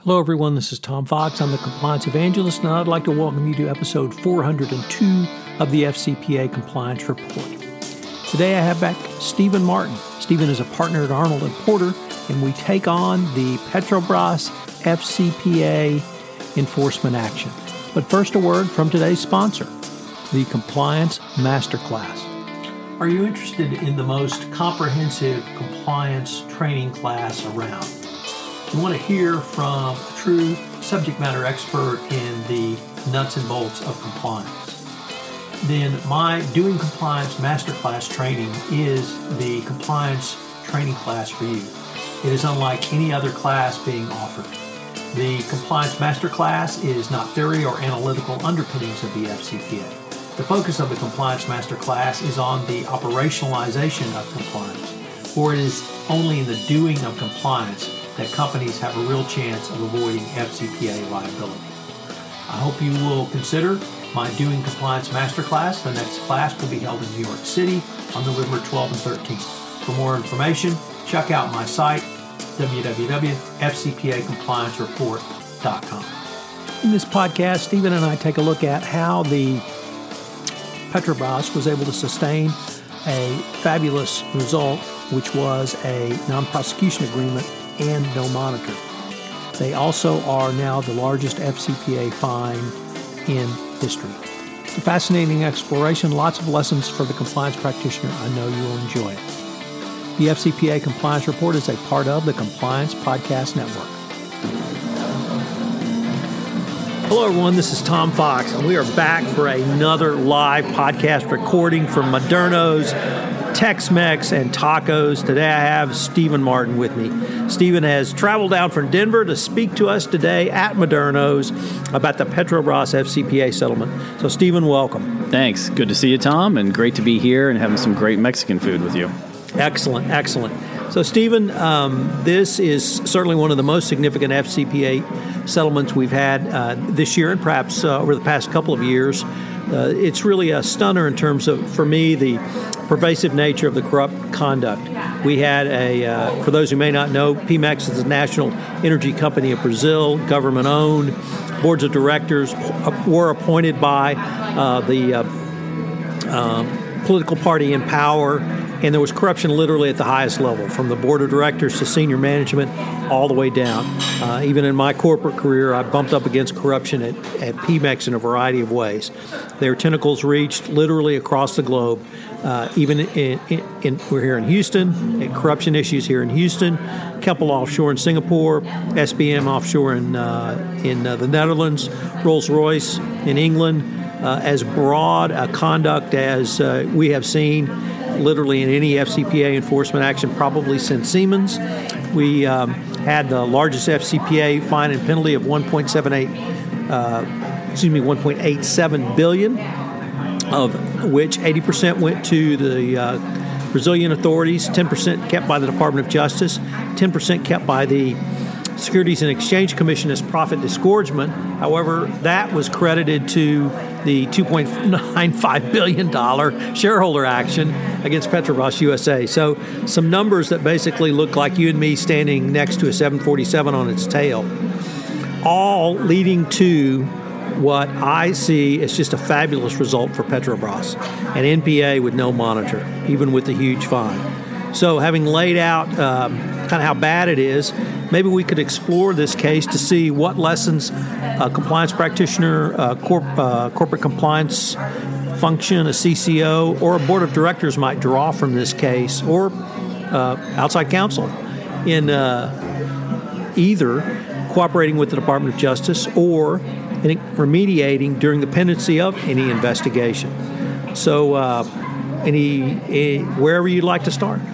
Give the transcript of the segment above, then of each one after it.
Hello, everyone. This is Tom Fox. I'm the Compliance Evangelist, and I'd like to welcome you to episode 402 of the FCPA Compliance Report. Today, I have back Stephen Martin. Stephen is a partner at Arnold and Porter, and we take on the Petrobras FCPA enforcement action. But first, a word from today's sponsor, the Compliance Masterclass. Are you interested in the most comprehensive compliance training class around? You want to hear from a true subject matter expert in the nuts and bolts of compliance. Then my Doing Compliance Masterclass training is the compliance training class for you. It is unlike any other class being offered. The Compliance Masterclass is not theory or analytical underpinnings of the FCPA. The focus of the Compliance Masterclass is on the operationalization of compliance, for it is only in the doing of compliance that companies have a real chance of avoiding FCPA liability. I hope you will consider my Doing Compliance Masterclass. The next class will be held in New York City on November 12 and 13. For more information, check out my site, www.fcpacompliancereport.com. In this podcast, Stephen and I take a look at how the Petrobras was able to sustain a fabulous result, which was a non prosecution agreement and no monitor. They also are now the largest FCPA fine in history. It's a fascinating exploration, lots of lessons for the compliance practitioner. I know you will enjoy it. The FCPA Compliance Report is a part of the Compliance Podcast Network. Hello, everyone. This is Tom Fox, and we are back for another live podcast recording from Moderno's Tex-Mex and tacos. Today I have Stephen Martin with me. Stephen has traveled down from Denver to speak to us today at Moderno's about the Petrobras FCPA settlement. So Stephen, welcome. Thanks. Good to see you, Tom, and great to be here and having some great Mexican food with you. Excellent, excellent. So, Stephen, um, this is certainly one of the most significant FCPA settlements we've had uh, this year and perhaps uh, over the past couple of years. Uh, it's really a stunner in terms of, for me, the pervasive nature of the corrupt conduct. We had a, uh, for those who may not know, Pemex is a national energy company of Brazil, government owned. Boards of directors were appointed by uh, the uh, uh, political party in power and there was corruption literally at the highest level, from the board of directors to senior management, all the way down. Uh, even in my corporate career, I bumped up against corruption at, at Pemex in a variety of ways. Their tentacles reached literally across the globe. Uh, even in, in, in, we're here in Houston, corruption issues here in Houston, Keppel offshore in Singapore, SBM offshore in uh, in uh, the Netherlands, Rolls Royce in England. Uh, as broad a conduct as uh, we have seen literally in any FCPA enforcement action probably since Siemens. We um, had the largest FCPA fine and penalty of 1.78, uh, excuse me, 1.87 billion, of which 80% went to the uh, Brazilian authorities, 10% kept by the Department of Justice, 10% kept by the Securities and Exchange Commission as profit disgorgement. However, that was credited to the $2.95 billion shareholder action against Petrobras USA. So, some numbers that basically look like you and me standing next to a 747 on its tail, all leading to what I see as just a fabulous result for Petrobras an NPA with no monitor, even with the huge fine. So, having laid out um, kind of how bad it is, maybe we could explore this case to see what lessons a compliance practitioner, a corp, uh, corporate compliance function, a CCO, or a board of directors might draw from this case, or uh, outside counsel in uh, either cooperating with the Department of Justice or in remediating during the pendency of any investigation. So, uh, any, any wherever you'd like to start.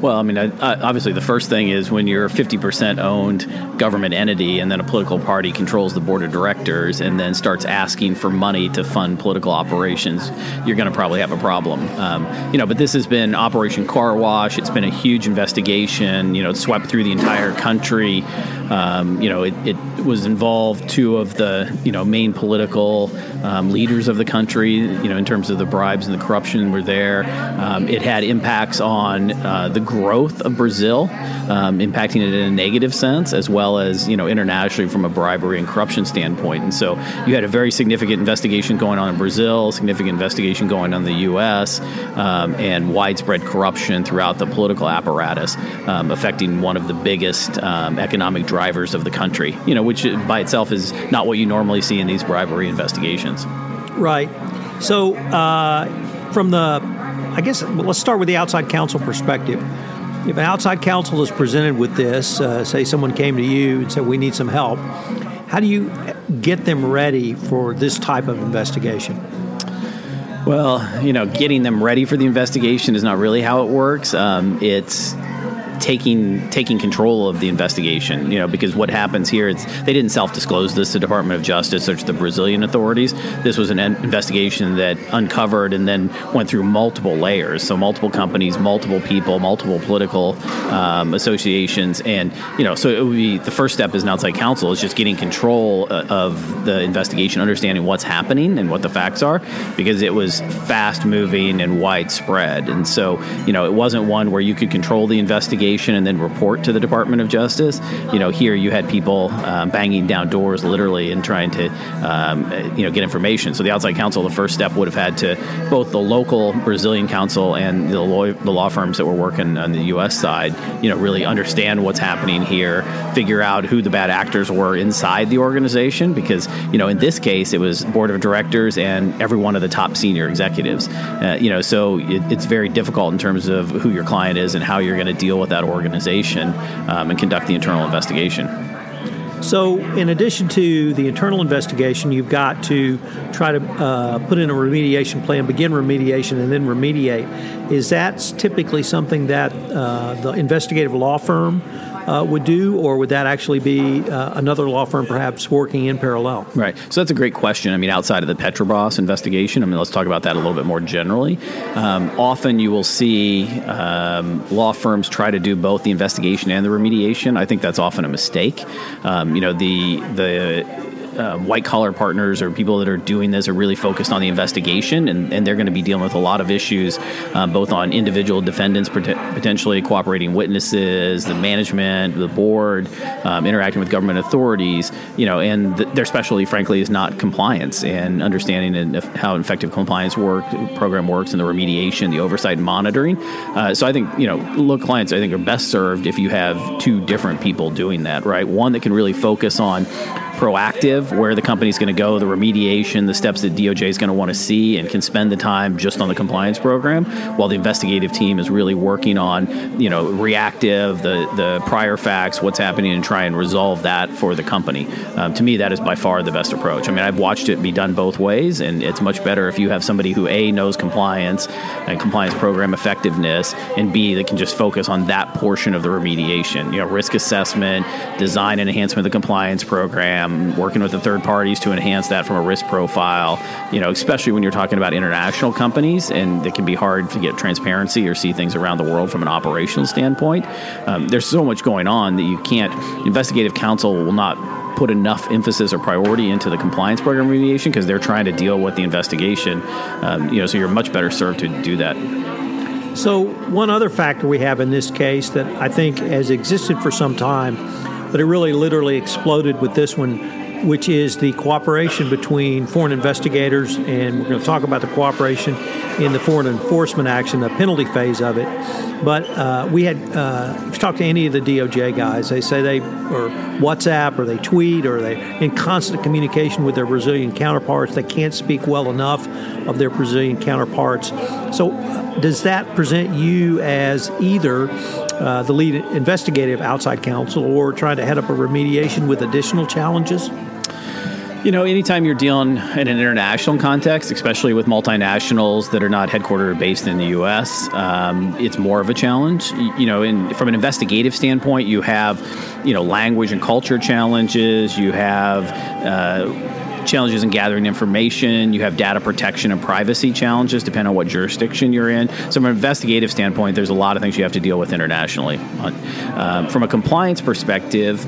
Well, I mean, I, I, obviously, the first thing is when you're a 50% owned government entity and then a political party controls the board of directors and then starts asking for money to fund political operations, you're going to probably have a problem. Um, you know, but this has been Operation Car Wash. It's been a huge investigation. You know, it swept through the entire country. Um, you know, it, it, was involved two of the you know main political um, leaders of the country. You know, in terms of the bribes and the corruption were there. Um, it had impacts on uh, the growth of Brazil, um, impacting it in a negative sense, as well as you know internationally from a bribery and corruption standpoint. And so you had a very significant investigation going on in Brazil, significant investigation going on in the U.S., um, and widespread corruption throughout the political apparatus, um, affecting one of the biggest um, economic drivers of the country. You know, which by itself is not what you normally see in these bribery investigations. Right. So, uh, from the, I guess, let's start with the outside counsel perspective. If an outside counsel is presented with this, uh, say someone came to you and said, We need some help, how do you get them ready for this type of investigation? Well, you know, getting them ready for the investigation is not really how it works. Um, it's taking taking control of the investigation. You know, because what happens here is they didn't self disclose this to the Department of Justice or to the Brazilian authorities. This was an investigation that uncovered and then went through multiple layers. So multiple companies, multiple people, multiple political um, associations, and you know, so it would be the first step is an outside counsel is just getting control uh, of the investigation, understanding what's happening and what the facts are, because it was fast moving and widespread, and so you know, it wasn't one where you could control the investigation investigation and then report to the Department of Justice. You know, here you had people um, banging down doors literally and trying to, um, you know, get information. So the outside counsel, the first step would have had to both the local Brazilian counsel and the law, the law firms that were working on the U.S. side, you know, really understand what's happening here, figure out who the bad actors were inside the organization, because you know, in this case, it was board of directors and every one of the top senior executives. Uh, you know, so it, it's very difficult in terms of who your client is and how you're going to deal with that organization um, and conduct the internal investigation. So, in addition to the internal investigation, you've got to try to uh, put in a remediation plan, begin remediation, and then remediate. Is that typically something that uh, the investigative law firm uh, would do, or would that actually be uh, another law firm perhaps working in parallel? Right. So that's a great question. I mean, outside of the Petrobras investigation, I mean, let's talk about that a little bit more generally. Um, often you will see um, law firms try to do both the investigation and the remediation. I think that's often a mistake. Um, you know, the the uh, white collar partners or people that are doing this are really focused on the investigation, and, and they're going to be dealing with a lot of issues, um, both on individual defendants, potentially cooperating witnesses, the management, the board, um, interacting with government authorities, you know, and th- their specialty, frankly, is not compliance and understanding and how effective compliance work program works and the remediation, the oversight, and monitoring. Uh, so I think you know, look, clients I think are best served if you have two different people doing that, right? One that can really focus on proactive, where the company's going to go, the remediation, the steps that DOJ is going to want to see, and can spend the time just on the compliance program, while the investigative team is really working on, you know, reactive, the the prior facts, what's happening, and try and resolve that for the company. Um, to me, that is by far the best approach. I mean, I've watched it be done both ways, and it's much better if you have somebody who a knows compliance and compliance program effectiveness, and b that can just focus on that portion of the remediation. You know, risk assessment, design and enhancement of the compliance program um, working with the third parties to enhance that from a risk profile. You know, especially when you're talking about international companies, and it can be hard to get transparency or see things around the world from an operational standpoint. Um, there's so much going on that you can't. Investigative counsel will not put enough emphasis or priority into the compliance program remediation because they're trying to deal with the investigation. Um, you know, so you're much better served to do that. So, one other factor we have in this case that I think has existed for some time but it really literally exploded with this one, which is the cooperation between foreign investigators, and we're going to talk about the cooperation in the foreign enforcement action, the penalty phase of it. But uh, we had, uh, if you talk to any of the DOJ guys, they say they or WhatsApp or they tweet or they in constant communication with their Brazilian counterparts. They can't speak well enough of their Brazilian counterparts. So, does that present you as either uh, the lead investigative outside counsel or trying to head up a remediation with additional challenges? You know, anytime you're dealing in an international context, especially with multinationals that are not headquartered based in the U.S., um, it's more of a challenge. You know, in, from an investigative standpoint, you have, you know, language and culture challenges. You have uh, challenges in gathering information. You have data protection and privacy challenges, depending on what jurisdiction you're in. So, from an investigative standpoint, there's a lot of things you have to deal with internationally. Um, from a compliance perspective,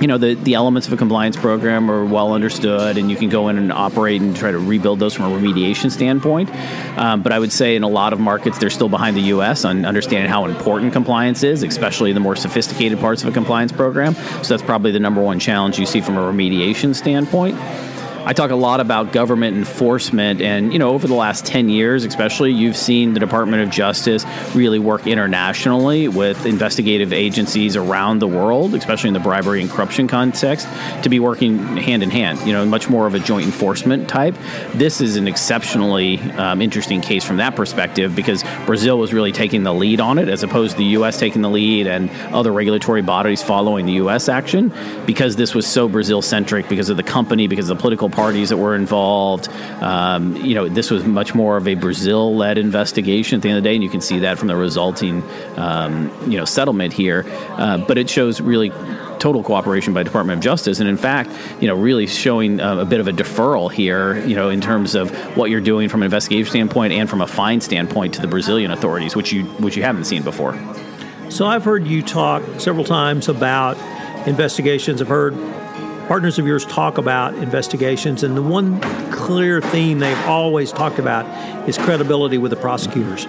you know the, the elements of a compliance program are well understood and you can go in and operate and try to rebuild those from a remediation standpoint um, but i would say in a lot of markets they're still behind the us on understanding how important compliance is especially the more sophisticated parts of a compliance program so that's probably the number one challenge you see from a remediation standpoint I talk a lot about government enforcement, and you know, over the last ten years, especially, you've seen the Department of Justice really work internationally with investigative agencies around the world, especially in the bribery and corruption context, to be working hand in hand. You know, much more of a joint enforcement type. This is an exceptionally um, interesting case from that perspective because Brazil was really taking the lead on it, as opposed to the U.S. taking the lead and other regulatory bodies following the U.S. action. Because this was so Brazil centric, because of the company, because of the political parties that were involved. Um, you know, this was much more of a Brazil-led investigation at the end of the day, and you can see that from the resulting, um, you know, settlement here. Uh, but it shows really total cooperation by Department of Justice, and in fact, you know, really showing uh, a bit of a deferral here, you know, in terms of what you're doing from an investigation standpoint and from a fine standpoint to the Brazilian authorities, which you which you haven't seen before. So I've heard you talk several times about investigations. I've heard partners of yours talk about investigations, and the one clear theme they've always talked about is credibility with the prosecutors.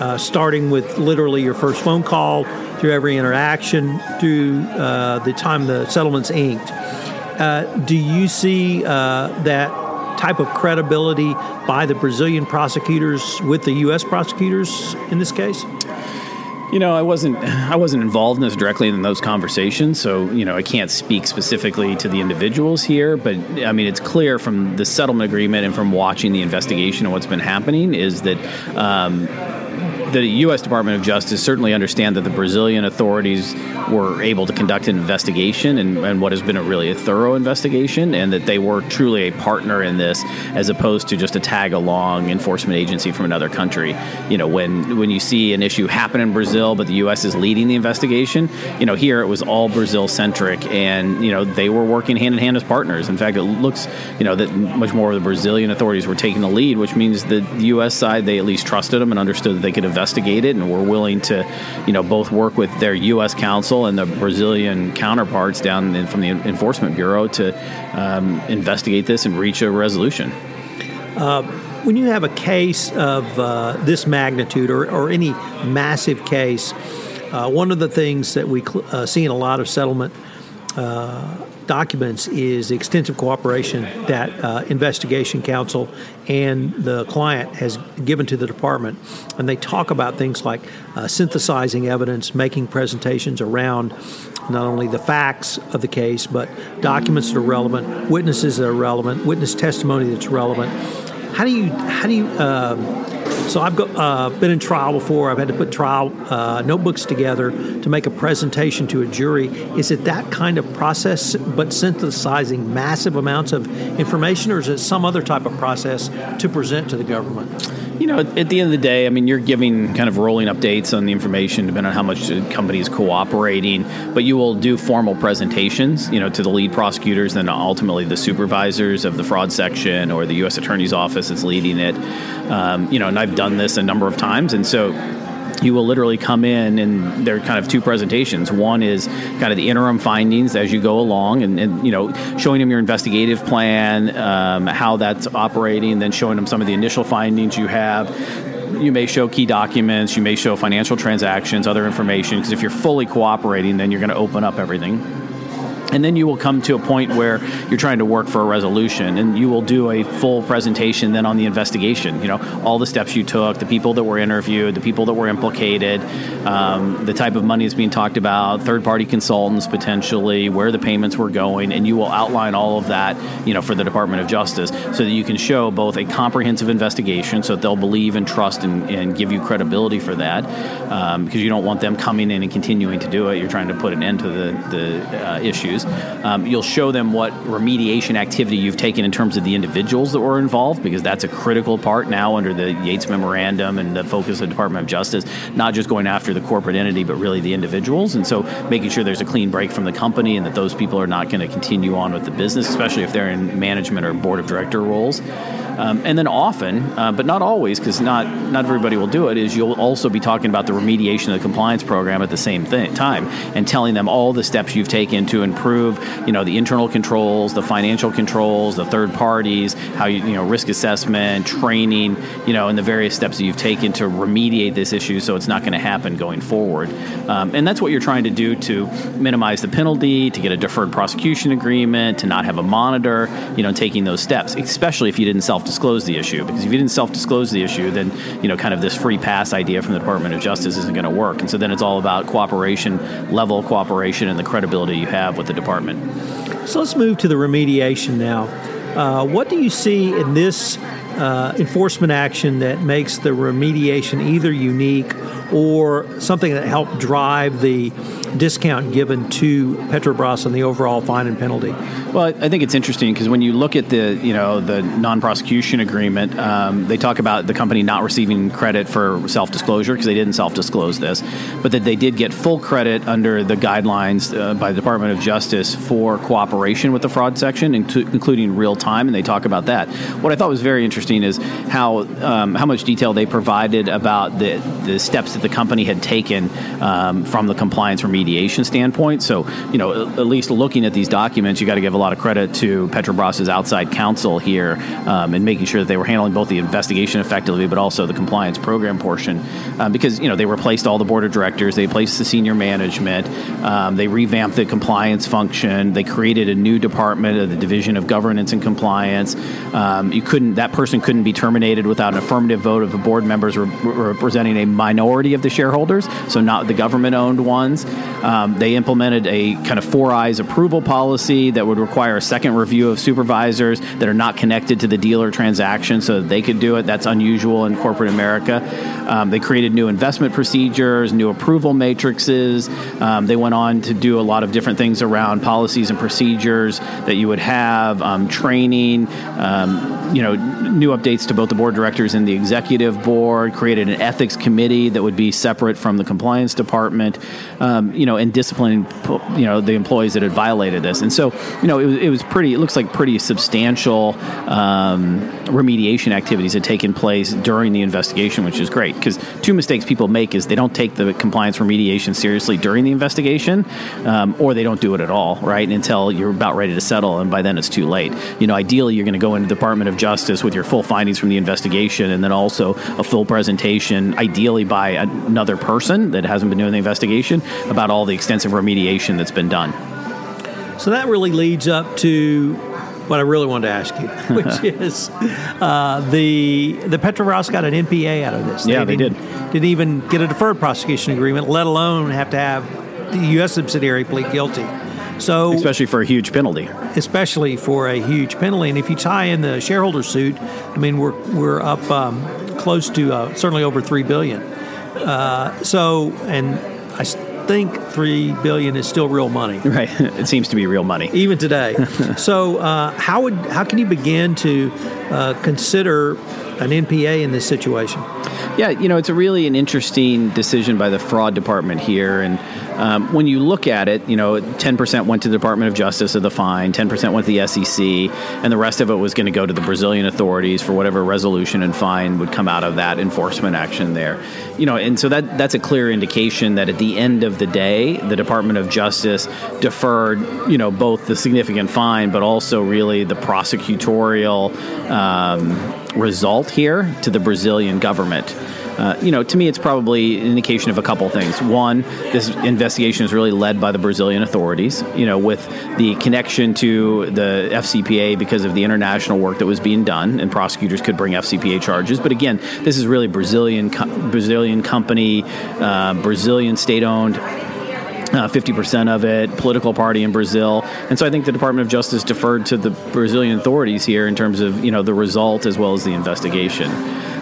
Uh, starting with literally your first phone call, through every interaction, through uh, the time the settlement's inked. Uh, do you see uh, that type of credibility by the Brazilian prosecutors with the U.S. prosecutors in this case? You know, I wasn't I wasn't involved in this directly in those conversations, so you know I can't speak specifically to the individuals here. But I mean, it's clear from the settlement agreement and from watching the investigation and what's been happening is that. Um, the U.S. Department of Justice certainly understand that the Brazilian authorities were able to conduct an investigation and, and, what has been a really a thorough investigation, and that they were truly a partner in this, as opposed to just a tag along enforcement agency from another country. You know, when when you see an issue happen in Brazil, but the U.S. is leading the investigation, you know, here it was all Brazil centric, and you know they were working hand in hand as partners. In fact, it looks you know that much more of the Brazilian authorities were taking the lead, which means the U.S. side they at least trusted them and understood that they could investigate it, and we're willing to, you know, both work with their U.S. counsel and the Brazilian counterparts down in, from the Enforcement Bureau to um, investigate this and reach a resolution. Uh, when you have a case of uh, this magnitude or, or, any massive case, uh, one of the things that we cl- uh, see in a lot of settlement uh, documents is the extensive cooperation that uh, investigation counsel and the client has given to the department. And they talk about things like uh, synthesizing evidence, making presentations around not only the facts of the case, but documents that are relevant, witnesses that are relevant, witness testimony that's relevant. How do you how do you uh, so I've got, uh, been in trial before. I've had to put trial uh, notebooks together to make a presentation to a jury. Is it that kind of process, but synthesizing massive amounts of information, or is it some other type of process to present to the government? You know, at the end of the day, I mean, you're giving kind of rolling updates on the information depending on how much the company is cooperating, but you will do formal presentations, you know, to the lead prosecutors, then ultimately the supervisors of the fraud section or the U.S. Attorney's Office that's leading it. Um, you know, and I've done this a number of times, and so you will literally come in and there are kind of two presentations. One is kind of the interim findings as you go along and, and you know showing them your investigative plan um, how that's operating then showing them some of the initial findings you have. You may show key documents you may show financial transactions other information because if you're fully cooperating then you're going to open up everything and then you will come to a point where you're trying to work for a resolution and you will do a full presentation then on the investigation you know all the steps you took the people that were interviewed the people that were implicated um, the type of money is being talked about third party consultants potentially where the payments were going and you will outline all of that you know for the department of justice so that you can show both a comprehensive investigation so that they'll believe and trust and, and give you credibility for that um, because you don't want them coming in and continuing to do it. You're trying to put an end to the, the uh, issues um, you'll show them what remediation activity you've taken in terms of the individuals that were involved, because that's a critical part now under the Yates Memorandum and the focus of the Department of Justice, not just going after the corporate entity, but really the individuals. And so making sure there's a clean break from the company and that those people are not going to continue on with the business, especially if they're in management or board of director roles. Um, and then often, uh, but not always, because not not everybody will do it, is you'll also be talking about the remediation of the compliance program at the same thing, time and telling them all the steps you've taken to improve, you know, the internal controls, the financial controls, the third parties, how you, you know, risk assessment, training, you know, and the various steps that you've taken to remediate this issue so it's not going to happen going forward. Um, and that's what you're trying to do to minimize the penalty, to get a deferred prosecution agreement, to not have a monitor, you know, taking those steps, especially if you didn't self-disclose the issue. Because if you didn't self-disclose the issue, then, you know, kind of this free pass idea from the Department of Justice isn't going to work. And so then it's all about cooperation, level cooperation, and the credibility you have with the department. So let's move to the remediation now. Uh, what do you see in this uh, enforcement action that makes the remediation either unique or something that helped drive the discount given to Petrobras on the overall fine and penalty? Well, I think it's interesting because when you look at the you know the non-prosecution agreement, um, they talk about the company not receiving credit for self-disclosure because they didn't self-disclose this, but that they did get full credit under the guidelines uh, by the Department of Justice for cooperation with the fraud section, including real time, and they talk about that. What I thought was very interesting is how um, how much detail they provided about the the steps that the company had taken um, from the compliance remediation standpoint. So, you know, at least looking at these documents, you got to give a lot of credit to Petrobras's outside counsel here um, and making sure that they were handling both the investigation effectively, but also the compliance program portion. Um, because, you know, they replaced all the board of directors, they replaced the senior management, um, they revamped the compliance function, they created a new department of the Division of Governance and Compliance. Um, you couldn't, that person couldn't be terminated without an affirmative vote of the board members re- representing a minority of the shareholders, so not the government owned ones. Um, they implemented a kind of four eyes approval policy that would require a second review of supervisors that are not connected to the dealer transaction so that they could do it. That's unusual in corporate America. Um, they created new investment procedures, new approval matrices. Um, they went on to do a lot of different things around policies and procedures that you would have, um, training, um, you know, new updates to both the board directors and the executive board, created an ethics committee that would be separate from the compliance department, um, you know, and disciplining, you know, the employees that had violated this. And so, you know, it was, it was pretty, it looks like pretty substantial um, remediation activities had taken place during the investigation, which is great because two mistakes people make is they don't take the compliance remediation seriously during the investigation um, or they don't do it at all, right? Until you're about ready to settle, and by then it's too late. You know, ideally, you're going to go into the Department of Justice with your full findings from the investigation and then also a full presentation, ideally by another person that hasn't been doing the investigation, about all the extensive remediation that's been done. So that really leads up to what I really wanted to ask you, which is uh, the the Petrobras got an NPA out of this. Yeah, they, they did. Didn't even get a deferred prosecution agreement, let alone have to have the U.S. subsidiary plead guilty. So, especially for a huge penalty, especially for a huge penalty, and if you tie in the shareholder suit, I mean, we're we're up um, close to uh, certainly over three billion. Uh, so, and I think three billion is still real money. Right, it seems to be real money even today. so, uh, how would how can you begin to uh, consider an NPA in this situation? Yeah, you know, it's a really an interesting decision by the fraud department here, and um, when you look at it, you know, 10% went to the Department of Justice of the fine, 10% went to the SEC, and the rest of it was going to go to the Brazilian authorities for whatever resolution and fine would come out of that enforcement action there. You know, and so that that's a clear indication that at the end of the day, the Department of Justice deferred, you know, both the significant fine, but also really the prosecutorial um, result here to the Brazilian government. Uh, you know, to me, it's probably an indication of a couple things. One, this investigation is really led by the Brazilian authorities, you know, with the connection to the FCPA because of the international work that was being done, and prosecutors could bring FCPA charges. But again, this is really Brazilian Brazilian company, uh, Brazilian state owned. Uh, 50% of it, political party in Brazil. And so I think the Department of Justice deferred to the Brazilian authorities here in terms of, you know, the result as well as the investigation.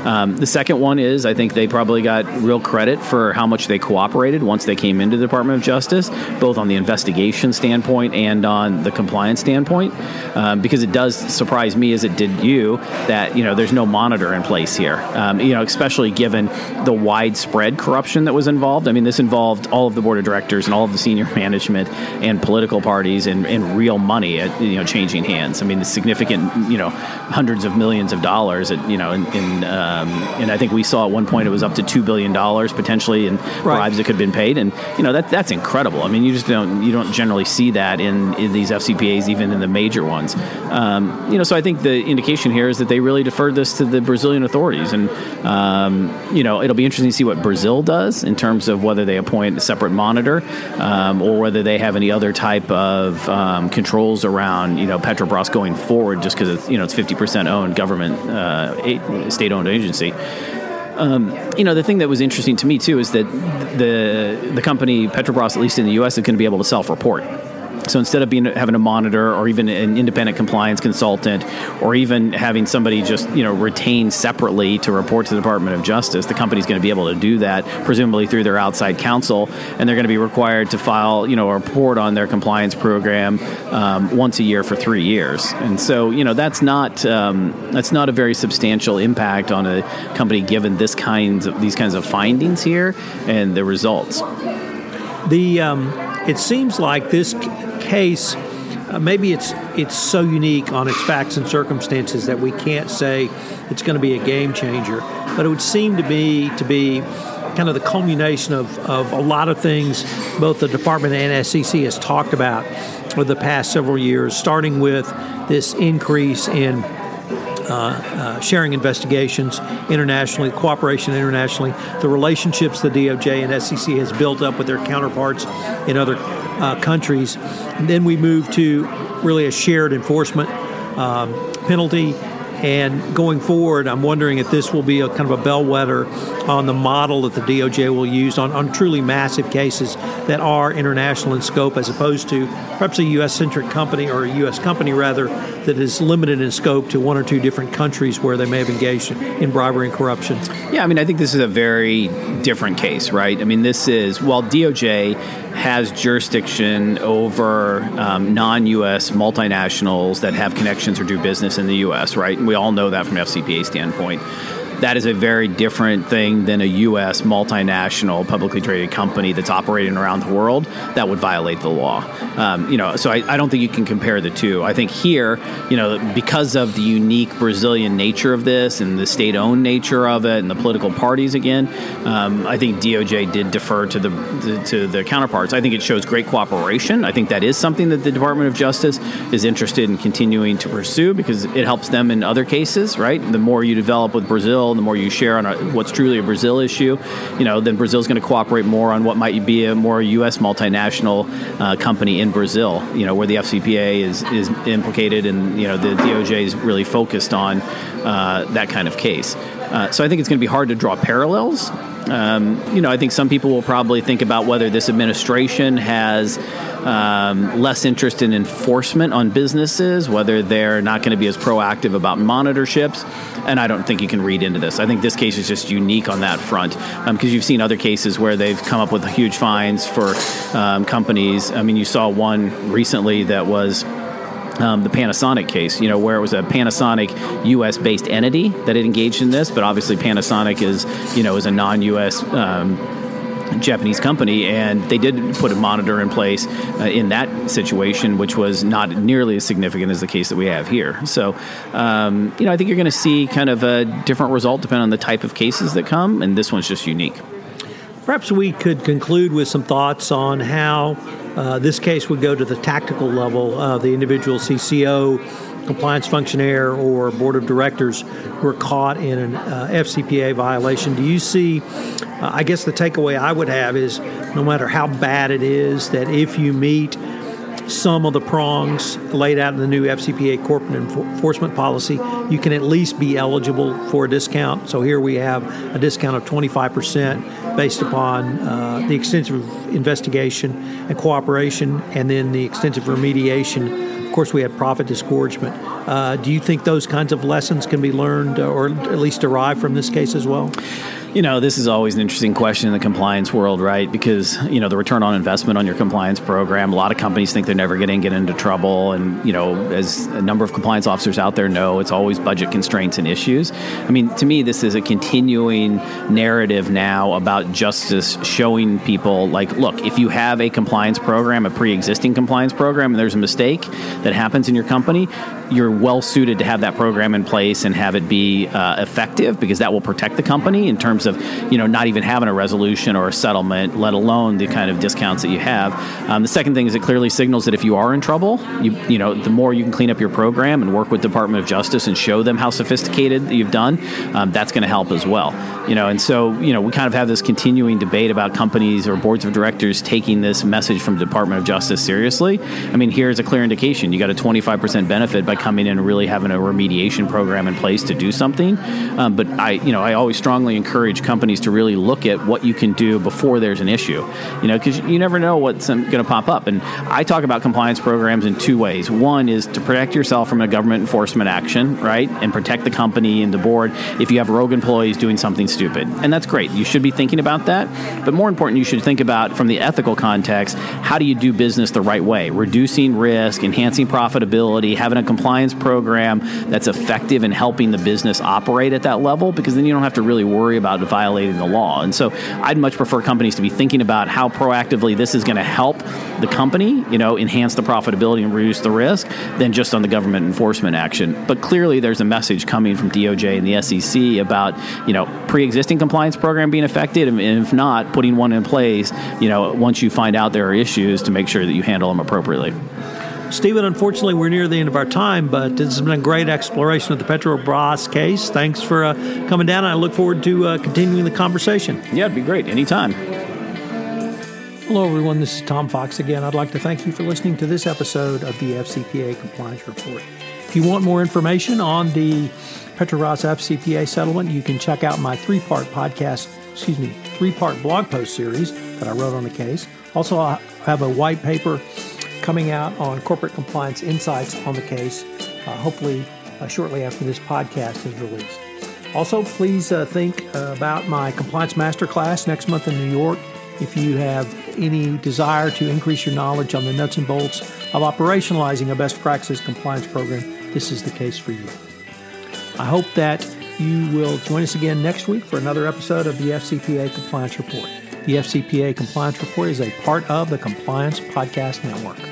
Um, the second one is I think they probably got real credit for how much they cooperated once they came into the Department of Justice, both on the investigation standpoint and on the compliance standpoint, um, because it does surprise me as it did you that you know there's no monitor in place here. Um, you know, especially given the widespread corruption that was involved. I mean, this involved all of the board of directors and all of the senior management and political parties and, and real money at, you know changing hands. I mean, the significant you know hundreds of millions of dollars at you know in, in um, and I think we saw at one point it was up to two billion dollars potentially in right. bribes that could have been paid, and you know that that's incredible. I mean, you just don't you don't generally see that in, in these FCPA's, even in the major ones. Um, you know, so I think the indication here is that they really deferred this to the Brazilian authorities, and um, you know it'll be interesting to see what Brazil does in terms of whether they appoint a separate monitor um, or whether they have any other type of um, controls around you know Petrobras going forward, just because it's you know it's fifty percent owned government uh, state owned agency. Um, you know, the thing that was interesting to me too is that the the company Petrobras, at least in the U.S., is going to be able to self-report. So instead of being having a monitor or even an independent compliance consultant or even having somebody just you know retained separately to report to the Department of Justice, the company's going to be able to do that presumably through their outside counsel, and they're going to be required to file you know a report on their compliance program um, once a year for three years. And so you know that's not um, that's not a very substantial impact on a company given this kinds of these kinds of findings here and the results. The um, it seems like this case, uh, maybe it's it's so unique on its facts and circumstances that we can't say it's going to be a game changer. But it would seem to be to be kind of the culmination of, of a lot of things both the department and SEC has talked about over the past several years, starting with this increase in sharing investigations internationally, cooperation internationally, the relationships the DOJ and SEC has built up with their counterparts in other uh, countries. And then we move to really a shared enforcement um, penalty and going forward, I'm wondering if this will be a kind of a bellwether on the model that the DOJ will use on, on truly massive cases that are international in scope, as opposed to perhaps a U.S. centric company or a U.S. company rather that is limited in scope to one or two different countries where they may have engaged in bribery and corruption. Yeah, I mean, I think this is a very different case, right? I mean, this is while DOJ has jurisdiction over um, non-U.S. multinationals that have connections or do business in the U.S. Right, and we all know that from FCPA standpoint that is a very different thing than a U.S. multinational publicly traded company that's operating around the world that would violate the law. Um, you know, so I, I, don't think you can compare the two. I think here, you know, because of the unique Brazilian nature of this and the state-owned nature of it and the political parties again, um, I think DOJ did defer to the, the to the counterparts. I think it shows great cooperation. I think that is something that the Department of Justice is interested in continuing to pursue because it helps them in other cases. Right, the more you develop with Brazil the more you share on a, what's truly a Brazil issue, you know, then Brazil's going to cooperate more on what might be a more U.S. multinational uh, company in Brazil, you know, where the FCPA is is implicated, and you know the DOJ is really focused on uh, that kind of case. Uh, so I think it's going to be hard to draw parallels. Um, you know, I think some people will probably think about whether this administration has um, less interest in enforcement on businesses, whether they're not going to be as proactive about monitorships. And I don't think you can read into this. I think this case is just unique on that front because um, you've seen other cases where they've come up with huge fines for um, companies. I mean, you saw one recently that was. Um, the Panasonic case, you know, where it was a Panasonic U.S. based entity that had engaged in this, but obviously Panasonic is, you know, is a non-U.S. Um, Japanese company, and they did put a monitor in place uh, in that situation, which was not nearly as significant as the case that we have here. So, um, you know, I think you're going to see kind of a different result depending on the type of cases that come, and this one's just unique. Perhaps we could conclude with some thoughts on how uh, this case would go to the tactical level of the individual CCO compliance functionaire or board of directors who are caught in an uh, FCPA violation. Do you see? Uh, I guess the takeaway I would have is no matter how bad it is, that if you meet some of the prongs laid out in the new FCPA corporate enforcement policy, you can at least be eligible for a discount. So here we have a discount of 25% based upon uh, the extensive investigation and cooperation, and then the extensive remediation Of course, we had profit disgorgement. Uh, do you think those kinds of lessons can be learned or at least derived from this case as well? You know, this is always an interesting question in the compliance world, right? Because, you know, the return on investment on your compliance program, a lot of companies think they're never going to get into trouble. And, you know, as a number of compliance officers out there know, it's always budget constraints and issues. I mean, to me, this is a continuing narrative now about justice showing people, like, look, if you have a compliance program, a pre existing compliance program, and there's a mistake that happens in your company, you're well suited to have that program in place and have it be uh, effective because that will protect the company in terms of you know not even having a resolution or a settlement, let alone the kind of discounts that you have. Um, the second thing is it clearly signals that if you are in trouble, you you know the more you can clean up your program and work with Department of Justice and show them how sophisticated you've done, um, that's going to help as well. You know, and so you know we kind of have this continuing debate about companies or boards of directors taking this message from the Department of Justice seriously. I mean, here's a clear indication: you got a 25% benefit by coming in and really having a remediation program in place to do something. Um, but I, you know, I always strongly encourage companies to really look at what you can do before there's an issue. You know, because you never know what's going to pop up. And I talk about compliance programs in two ways. One is to protect yourself from a government enforcement action, right, and protect the company and the board if you have rogue employees doing something stupid. And that's great. You should be thinking about that. But more important, you should think about from the ethical context, how do you do business the right way? Reducing risk, enhancing profitability, having a compliance program that's effective in helping the business operate at that level because then you don't have to really worry about violating the law. And so I'd much prefer companies to be thinking about how proactively this is going to help the company, you know, enhance the profitability and reduce the risk than just on the government enforcement action. But clearly there's a message coming from DOJ and the SEC about, you know, pre-existing compliance program being effective and if not, putting one in place, you know, once you find out there are issues to make sure that you handle them appropriately. Stephen, unfortunately, we're near the end of our time, but this has been a great exploration of the Petrobras case. Thanks for uh, coming down. I look forward to uh, continuing the conversation. Yeah, it'd be great. Anytime. Hello, everyone. This is Tom Fox again. I'd like to thank you for listening to this episode of the FCPA Compliance Report. If you want more information on the Petrobras FCPA settlement, you can check out my three part podcast, excuse me, three part blog post series that I wrote on the case. Also, I have a white paper coming out on corporate compliance insights on the case, uh, hopefully uh, shortly after this podcast is released. Also, please uh, think about my compliance masterclass next month in New York. If you have any desire to increase your knowledge on the nuts and bolts of operationalizing a best practices compliance program, this is the case for you. I hope that you will join us again next week for another episode of the FCPA Compliance Report. The FCPA Compliance Report is a part of the Compliance Podcast Network.